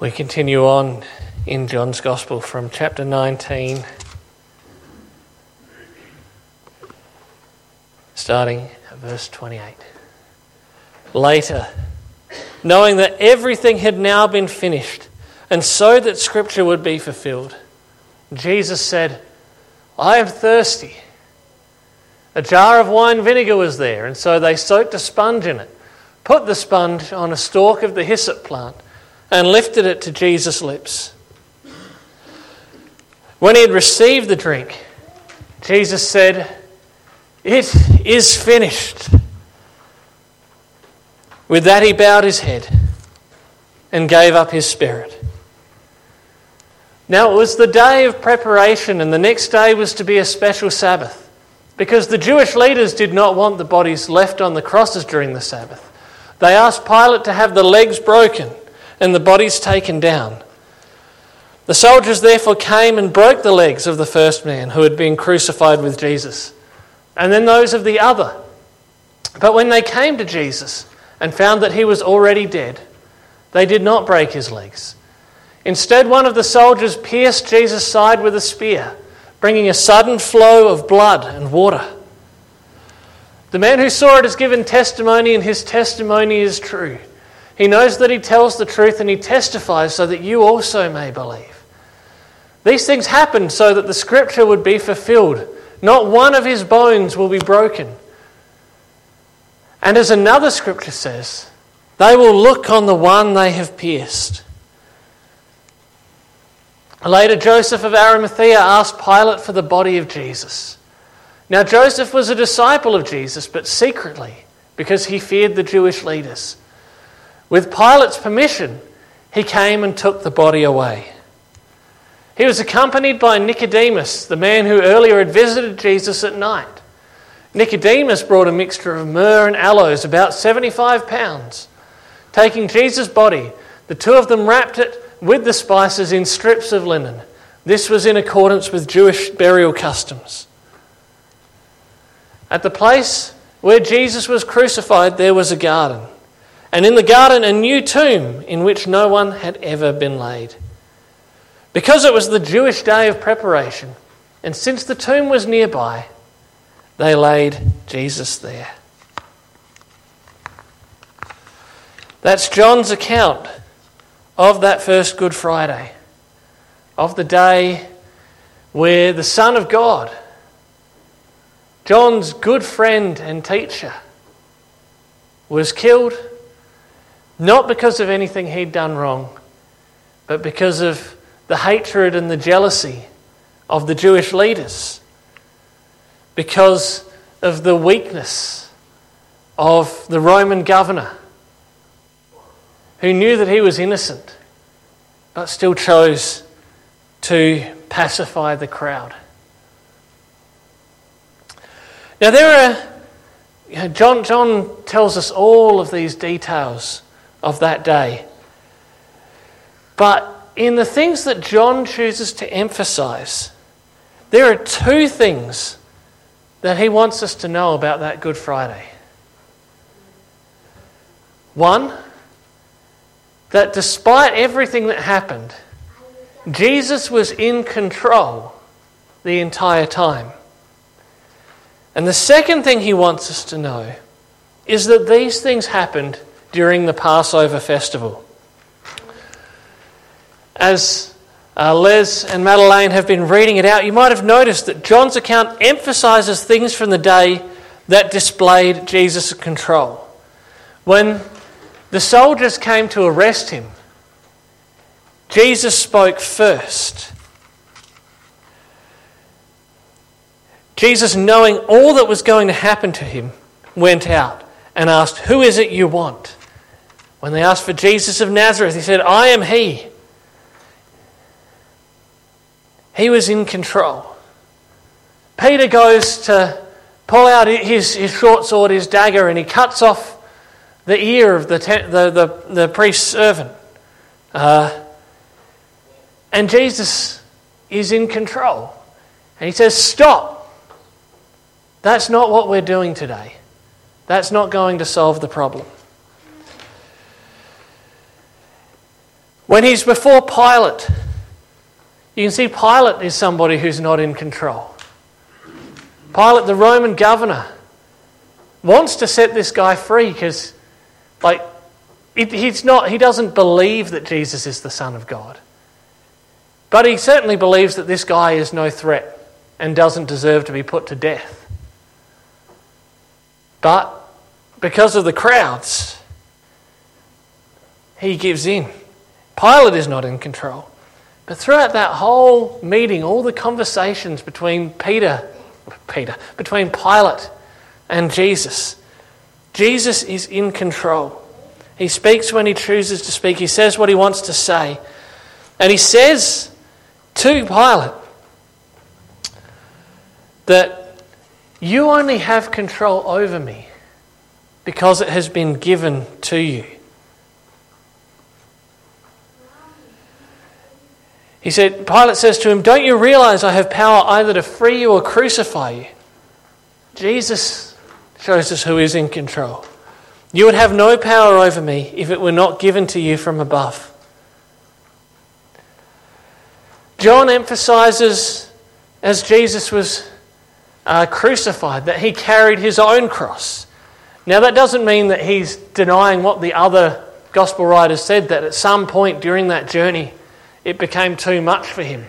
We continue on in John's Gospel from chapter 19, starting at verse 28. Later, knowing that everything had now been finished, and so that Scripture would be fulfilled, Jesus said, I am thirsty. A jar of wine vinegar was there, and so they soaked a sponge in it, put the sponge on a stalk of the hyssop plant, and lifted it to Jesus' lips. When he had received the drink, Jesus said, It is finished. With that, he bowed his head and gave up his spirit. Now, it was the day of preparation, and the next day was to be a special Sabbath because the Jewish leaders did not want the bodies left on the crosses during the Sabbath. They asked Pilate to have the legs broken and the bodies taken down. The soldiers therefore came and broke the legs of the first man who had been crucified with Jesus, and then those of the other. But when they came to Jesus and found that he was already dead, they did not break his legs. Instead, one of the soldiers pierced Jesus' side with a spear, bringing a sudden flow of blood and water. The man who saw it has given testimony, and his testimony is true. He knows that he tells the truth and he testifies so that you also may believe. These things happened so that the scripture would be fulfilled. Not one of his bones will be broken. And as another scripture says, they will look on the one they have pierced. Later, Joseph of Arimathea asked Pilate for the body of Jesus. Now, Joseph was a disciple of Jesus, but secretly, because he feared the Jewish leaders. With Pilate's permission, he came and took the body away. He was accompanied by Nicodemus, the man who earlier had visited Jesus at night. Nicodemus brought a mixture of myrrh and aloes, about 75 pounds. Taking Jesus' body, the two of them wrapped it with the spices in strips of linen. This was in accordance with Jewish burial customs. At the place where Jesus was crucified, there was a garden and in the garden a new tomb in which no one had ever been laid. Because it was the Jewish day of preparation, and since the tomb was nearby, they laid Jesus there. That's John's account of that first Good Friday, of the day where the Son of God, John's good friend and teacher, was killed not because of anything he'd done wrong, but because of the hatred and the jealousy of the Jewish leaders, because of the weakness of the Roman governor who knew that he was innocent but still chose to pacify the crowd. Now, there are, John, John tells us all of these details of that day. But in the things that John chooses to emphasize, there are two things that he wants us to know about that Good Friday. One, that despite everything that happened, Jesus was in control the entire time. And the second thing he wants us to know is that these things happened during the Passover festival. As uh, Les and Madeleine have been reading it out, you might have noticed that John's account emphasizes things from the day that displayed Jesus' control. When the soldiers came to arrest him, Jesus spoke first. Jesus, knowing all that was going to happen to him, went out and asked, Who is it you want? When they asked for Jesus of Nazareth, he said, I am he. He was in control. Peter goes to pull out his, his short sword, his dagger, and he cuts off the ear of the, the, the, the priest's servant. Uh, and Jesus is in control. And he says, Stop. That's not what we're doing today. That's not going to solve the problem. When he's before Pilate, you can see Pilate is somebody who's not in control. Pilate, the Roman governor, wants to set this guy free because, like, he's not, he doesn't believe that Jesus is the Son of God. But he certainly believes that this guy is no threat and doesn't deserve to be put to death. But because of the crowds, he gives in. Pilate is not in control. But throughout that whole meeting, all the conversations between Peter, Peter, between Pilate and Jesus, Jesus is in control. He speaks when he chooses to speak. He says what he wants to say. And he says to Pilate that you only have control over me because it has been given to you. He said, Pilate says to him, Don't you realize I have power either to free you or crucify you? Jesus shows us who is in control. You would have no power over me if it were not given to you from above. John emphasizes, as Jesus was uh, crucified, that he carried his own cross. Now, that doesn't mean that he's denying what the other gospel writers said, that at some point during that journey it became too much for him,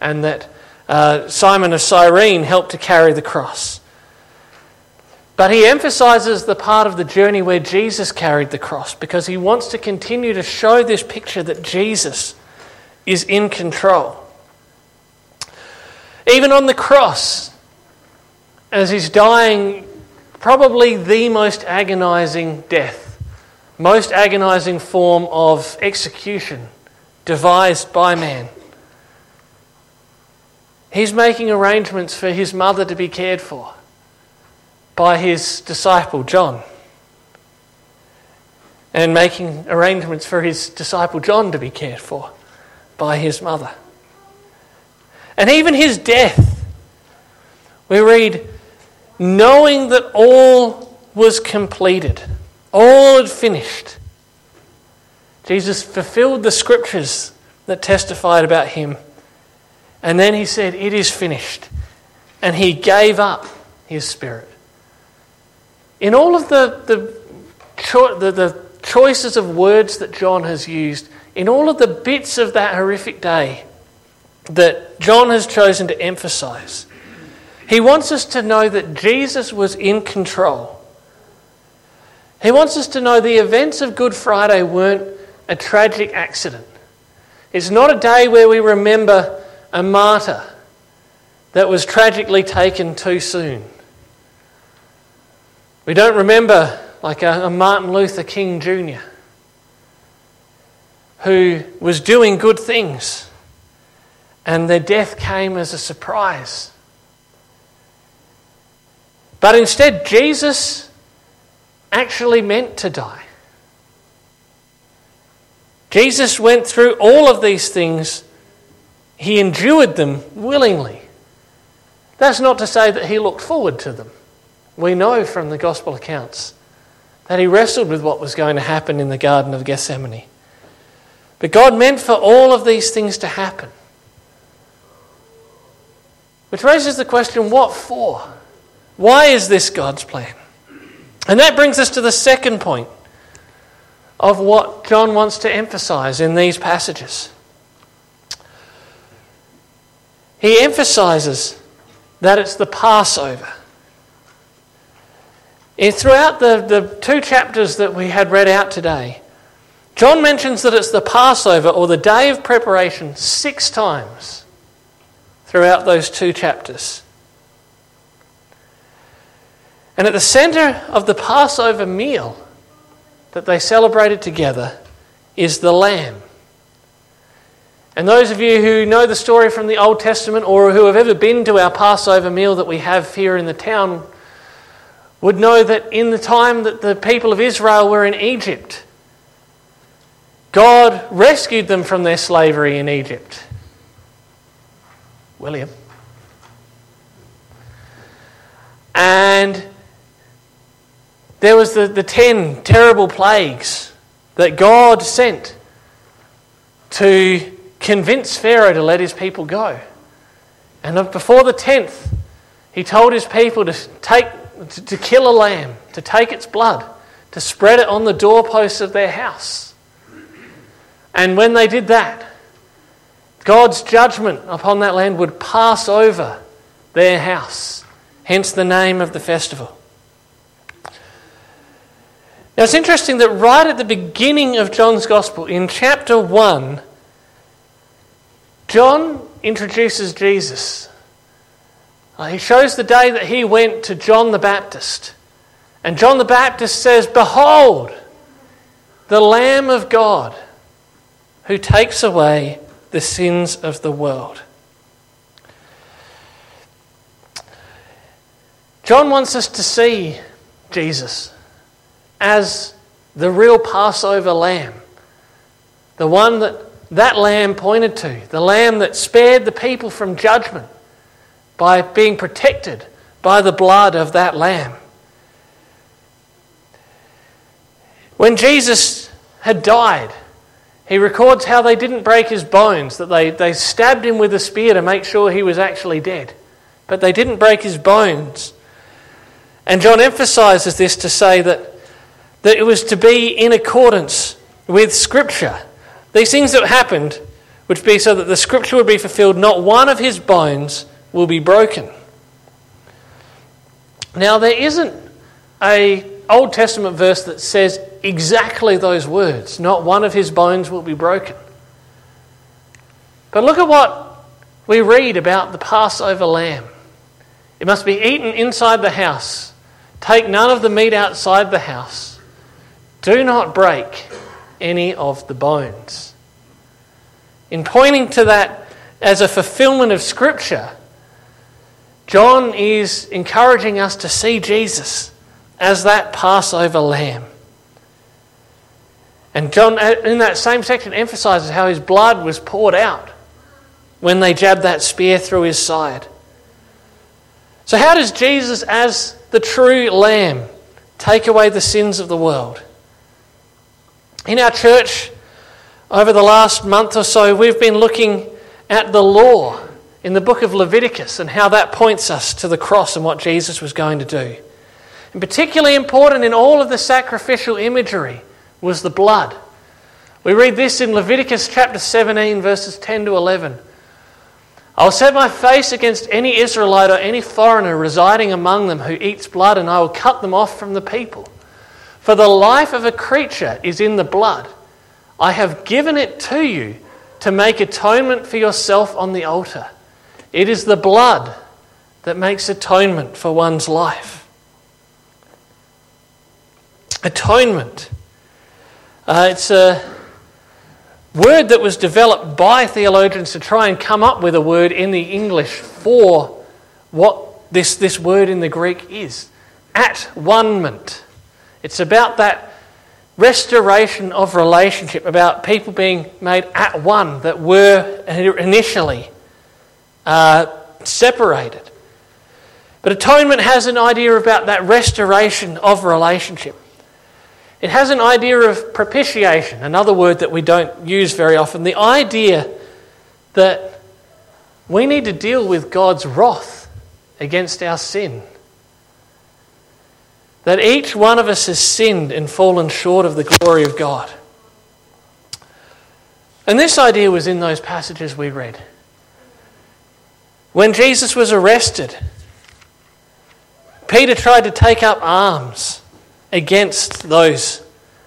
and that uh, Simon of Cyrene helped to carry the cross. But he emphasizes the part of the journey where Jesus carried the cross because he wants to continue to show this picture that Jesus is in control. Even on the cross, as he's dying, probably the most agonizing death, most agonizing form of execution devised by man. He's making arrangements for his mother to be cared for by his disciple John. And making arrangements for his disciple John to be cared for by his mother. And even his death, we read, knowing that all was completed, all had finished. Jesus fulfilled the scriptures that testified about him. And then he said, It is finished. And he gave up his spirit. In all of the, the, cho- the, the choices of words that John has used, in all of the bits of that horrific day, that John has chosen to emphasize. He wants us to know that Jesus was in control. He wants us to know the events of Good Friday weren't a tragic accident. It's not a day where we remember a martyr that was tragically taken too soon. We don't remember like a, a Martin Luther King Jr. who was doing good things and their death came as a surprise. But instead, Jesus actually meant to die. Jesus went through all of these things, he endured them willingly. That's not to say that he looked forward to them. We know from the gospel accounts that he wrestled with what was going to happen in the Garden of Gethsemane. But God meant for all of these things to happen. Which raises the question what for? Why is this God's plan? And that brings us to the second point of what John wants to emphasize in these passages. He emphasizes that it's the Passover. And throughout the, the two chapters that we had read out today, John mentions that it's the Passover or the day of preparation six times throughout those two chapters. And at the center of the Passover meal that they celebrated together is the lamb. And those of you who know the story from the Old Testament or who have ever been to our Passover meal that we have here in the town would know that in the time that the people of Israel were in Egypt, God rescued them from their slavery in Egypt. William. And there was the, the ten terrible plagues that God sent to convince Pharaoh to let his people go. And before the tenth, he told his people to take to, to kill a lamb, to take its blood, to spread it on the doorposts of their house. And when they did that, God's judgment upon that land would pass over their house, hence the name of the festival. Now it's interesting that right at the beginning of John's Gospel, in chapter 1, John introduces Jesus. Uh, he shows the day that he went to John the Baptist. And John the Baptist says, Behold, the Lamb of God who takes away the sins of the world. John wants us to see Jesus as the real Passover lamb, the one that that lamb pointed to, the lamb that spared the people from judgment by being protected by the blood of that lamb. When Jesus had died, he records how they didn't break his bones, that they, they stabbed him with a spear to make sure he was actually dead. But they didn't break his bones. And John emphasizes this to say that, that it was to be in accordance with Scripture. These things that happened would be so that the Scripture would be fulfilled, not one of his bones will be broken. Now, there isn't a Old Testament verse that says exactly those words, not one of his bones will be broken. But look at what we read about the Passover lamb. It must be eaten inside the house. Take none of the meat outside the house. Do not break any of the bones. In pointing to that as a fulfillment of Scripture, John is encouraging us to see Jesus as that Passover lamb. And John, uh, in that same section, emphasizes how his blood was poured out when they jabbed that spear through his side. So, how does Jesus, as the true lamb, take away the sins of the world? In our church, over the last month or so, we've been looking at the law in the book of Leviticus and how that points us to the cross and what Jesus was going to do. And particularly important in all of the sacrificial imagery was the blood. We read this in Leviticus chapter 17, verses 10 to 11. I'll set my face against any Israelite or any foreigner residing among them who eats blood, and I will cut them off from the people. For the life of a creature is in the blood. I have given it to you to make atonement for yourself on the altar. It is the blood that makes atonement for one's life. Atonement. Uh, it's a word that was developed by theologians to try and come up with a word in the English for what this, this word in the Greek is. At one It's about that restoration of relationship, about people being made at one that were initially uh, separated. But atonement has an idea about that restoration of relationship. It has an idea of propitiation, another word that we don't use very often. The idea that we need to deal with God's wrath against our sin. That each one of us has sinned and fallen short of the glory of God. And this idea was in those passages we read. When Jesus was arrested, Peter tried to take up arms against those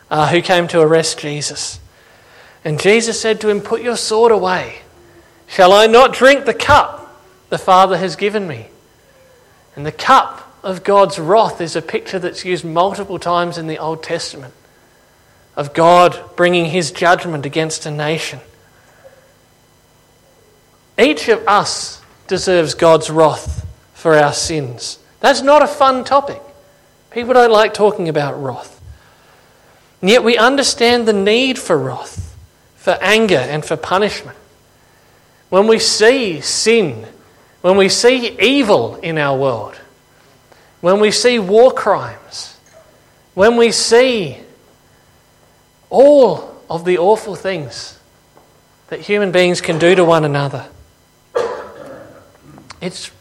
uh, who came to arrest Jesus. And Jesus said to him, Put your sword away. Shall I not drink the cup the Father has given me? And the cup of God's wrath is a picture that's used multiple times in the Old Testament of God bringing his judgment against a nation. Each of us deserves God's wrath for our sins. That's not a fun topic. People don't like talking about wrath. And yet we understand the need for wrath, for anger, and for punishment. When we see sin, when we see evil in our world, when we see war crimes, when we see all of the awful things that human beings can do to one another. It's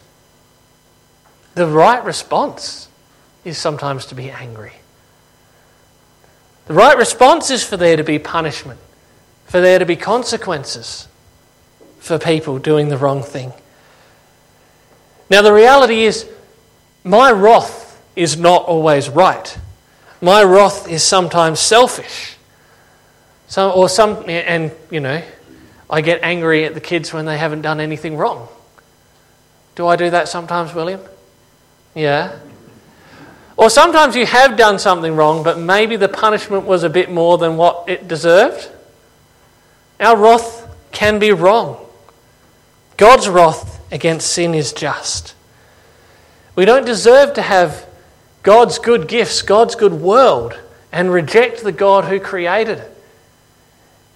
the right response is sometimes to be angry. The right response is for there to be punishment, for there to be consequences for people doing the wrong thing. Now, the reality is, my wrath is not always right. My wrath is sometimes selfish. So, or some, and you know, I get angry at the kids when they haven't done anything wrong. Do I do that sometimes, William? Yeah. Or sometimes you have done something wrong, but maybe the punishment was a bit more than what it deserved. Our wrath can be wrong. God's wrath against sin is just. We don't deserve to have God's good gifts, God's good world, and reject the God who created it.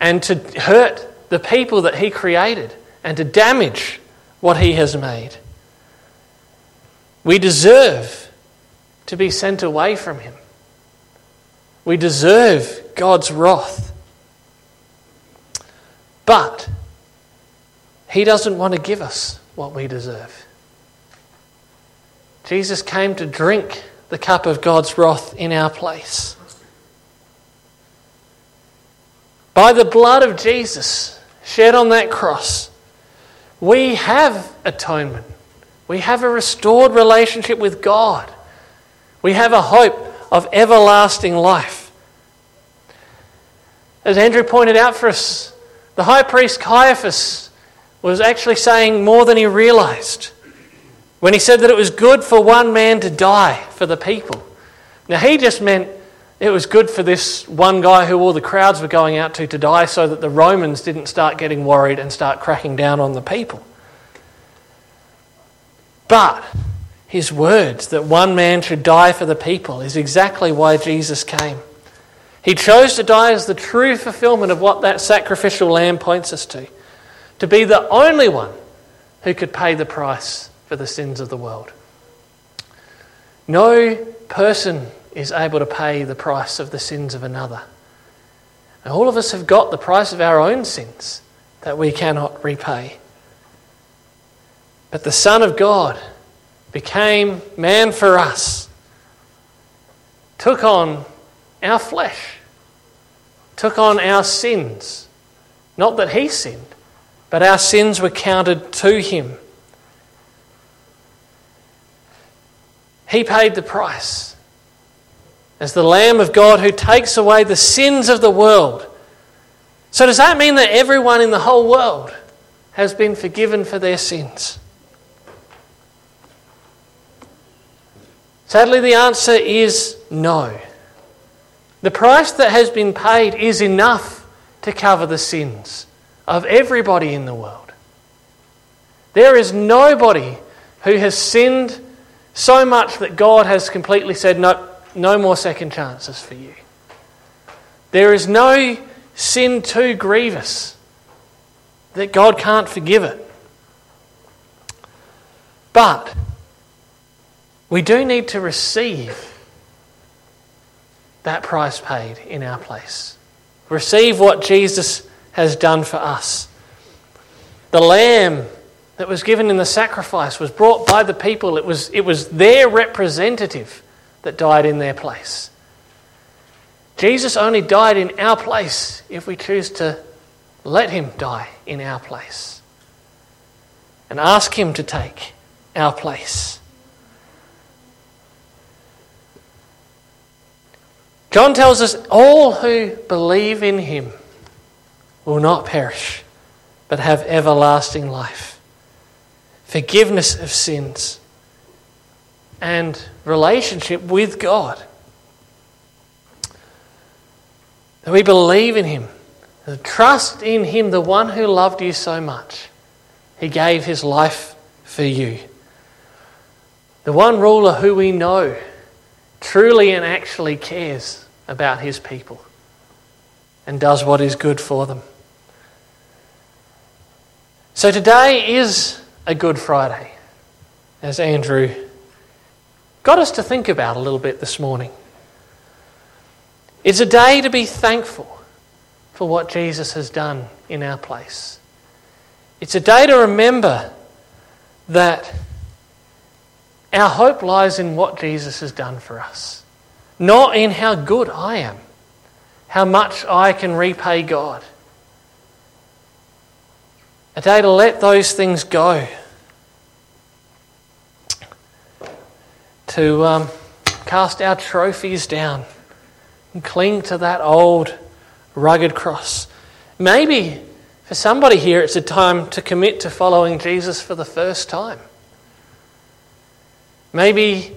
And to hurt the people that He created and to damage what He has made. We deserve to be sent away from Him. We deserve God's wrath. But He doesn't want to give us what we deserve. Jesus came to drink the cup of God's wrath in our place. By the blood of Jesus shed on that cross, we have atonement. We have a restored relationship with God. We have a hope of everlasting life. As Andrew pointed out for us, the high priest Caiaphas was actually saying more than he realized when he said that it was good for one man to die for the people. Now, he just meant it was good for this one guy who all the crowds were going out to to die so that the Romans didn't start getting worried and start cracking down on the people. But his words that one man should die for the people is exactly why Jesus came. He chose to die as the true fulfillment of what that sacrificial lamb points us to, to be the only one who could pay the price for the sins of the world. No person is able to pay the price of the sins of another. And all of us have got the price of our own sins that we cannot repay. But the Son of God became man for us, took on our flesh, took on our sins. Not that he sinned, but our sins were counted to him. He paid the price as the Lamb of God who takes away the sins of the world. So, does that mean that everyone in the whole world has been forgiven for their sins? Sadly, the answer is no. The price that has been paid is enough to cover the sins of everybody in the world. There is nobody who has sinned so much that God has completely said, no, no more second chances for you. There is no sin too grievous that God can't forgive it. But we do need to receive that price paid in our place. Receive what Jesus has done for us. The Lamb that was given in the sacrifice was brought by the people. It was, it was their representative that died in their place. Jesus only died in our place if we choose to let him die in our place and ask him to take our place. John tells us all who believe in him will not perish, but have everlasting life forgiveness of sins, and relationship with God. That we believe in Him, trust in Him, the one who loved you so much. He gave His life for you. The one ruler who we know truly and actually cares about His people and does what is good for them. So today is a Good Friday, as Andrew got us to think about a little bit this morning. It's a day to be thankful for what Jesus has done in our place. It's a day to remember that our hope lies in what Jesus has done for us, not in how good I am, how much I can repay God. A day to let those things go. To um, cast our trophies down and cling to that old rugged cross. Maybe for somebody here, it's a time to commit to following Jesus for the first time. Maybe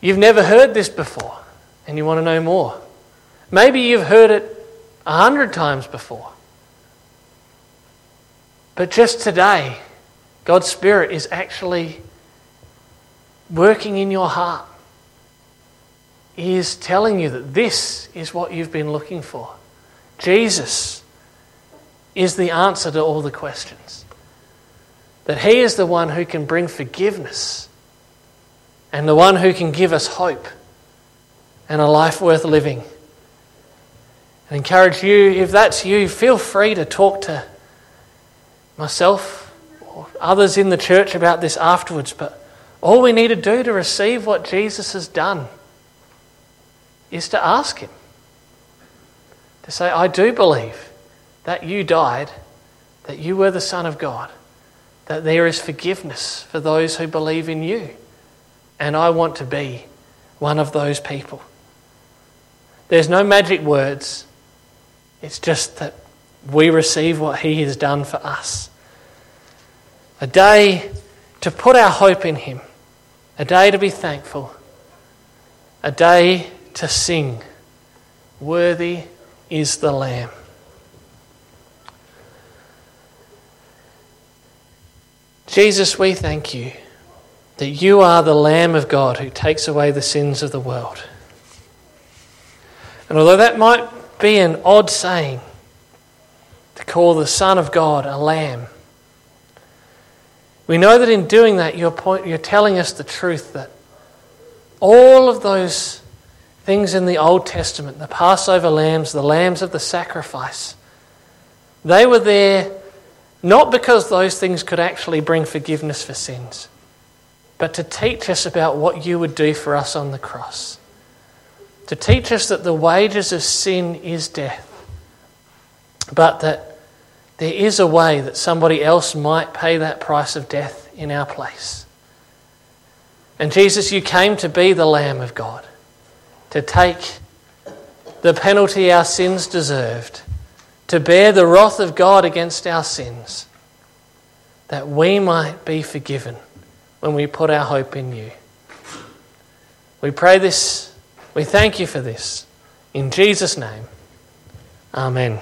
you've never heard this before and you want to know more. Maybe you've heard it a hundred times before. But just today, God's Spirit is actually working in your heart. He is telling you that this is what you've been looking for. Jesus is the answer to all the questions. That He is the one who can bring forgiveness and the one who can give us hope and a life worth living. I encourage you, if that's you, feel free to talk to myself or others in the church about this afterwards. But all we need to do to receive what Jesus has done is to ask Him to say, I do believe that you died, that you were the Son of God, that there is forgiveness for those who believe in you. And I want to be one of those people. There's no magic words, it's just that we receive what He has done for us. A day to put our hope in Him, a day to be thankful, a day to sing, Worthy is the Lamb. Jesus, we thank you that you are the Lamb of God who takes away the sins of the world. And although that might be an odd saying to call the Son of God a lamb, we know that in doing that, you're, point, you're telling us the truth that all of those things in the Old Testament, the Passover lambs, the lambs of the sacrifice, they were there not because those things could actually bring forgiveness for sins, but to teach us about what you would do for us on the cross. To teach us that the wages of sin is death, but that there is a way that somebody else might pay that price of death in our place. And Jesus, you came to be the Lamb of God to take the penalty our sins deserved, to bear the wrath of God against our sins, that we might be forgiven when we put our hope in you. We pray this, we thank you for this. In Jesus' name, Amen.